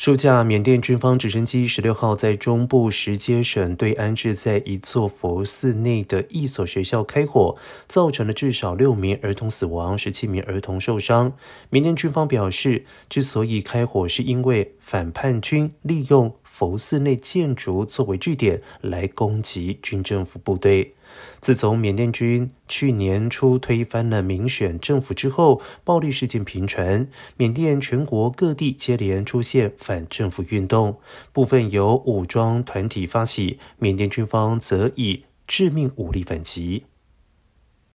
数架缅甸军方直升机十六号在中部石阶省对安置在一座佛寺内的一所学校开火，造成了至少六名儿童死亡，十七名儿童受伤。缅甸军方表示，之所以开火，是因为反叛军利用佛寺内建筑作为据点来攻击军政府部队。自从缅甸军去年初推翻了民选政府之后，暴力事件频传，缅甸全国各地接连出现反政府运动，部分由武装团体发起，缅甸军方则以致命武力反击。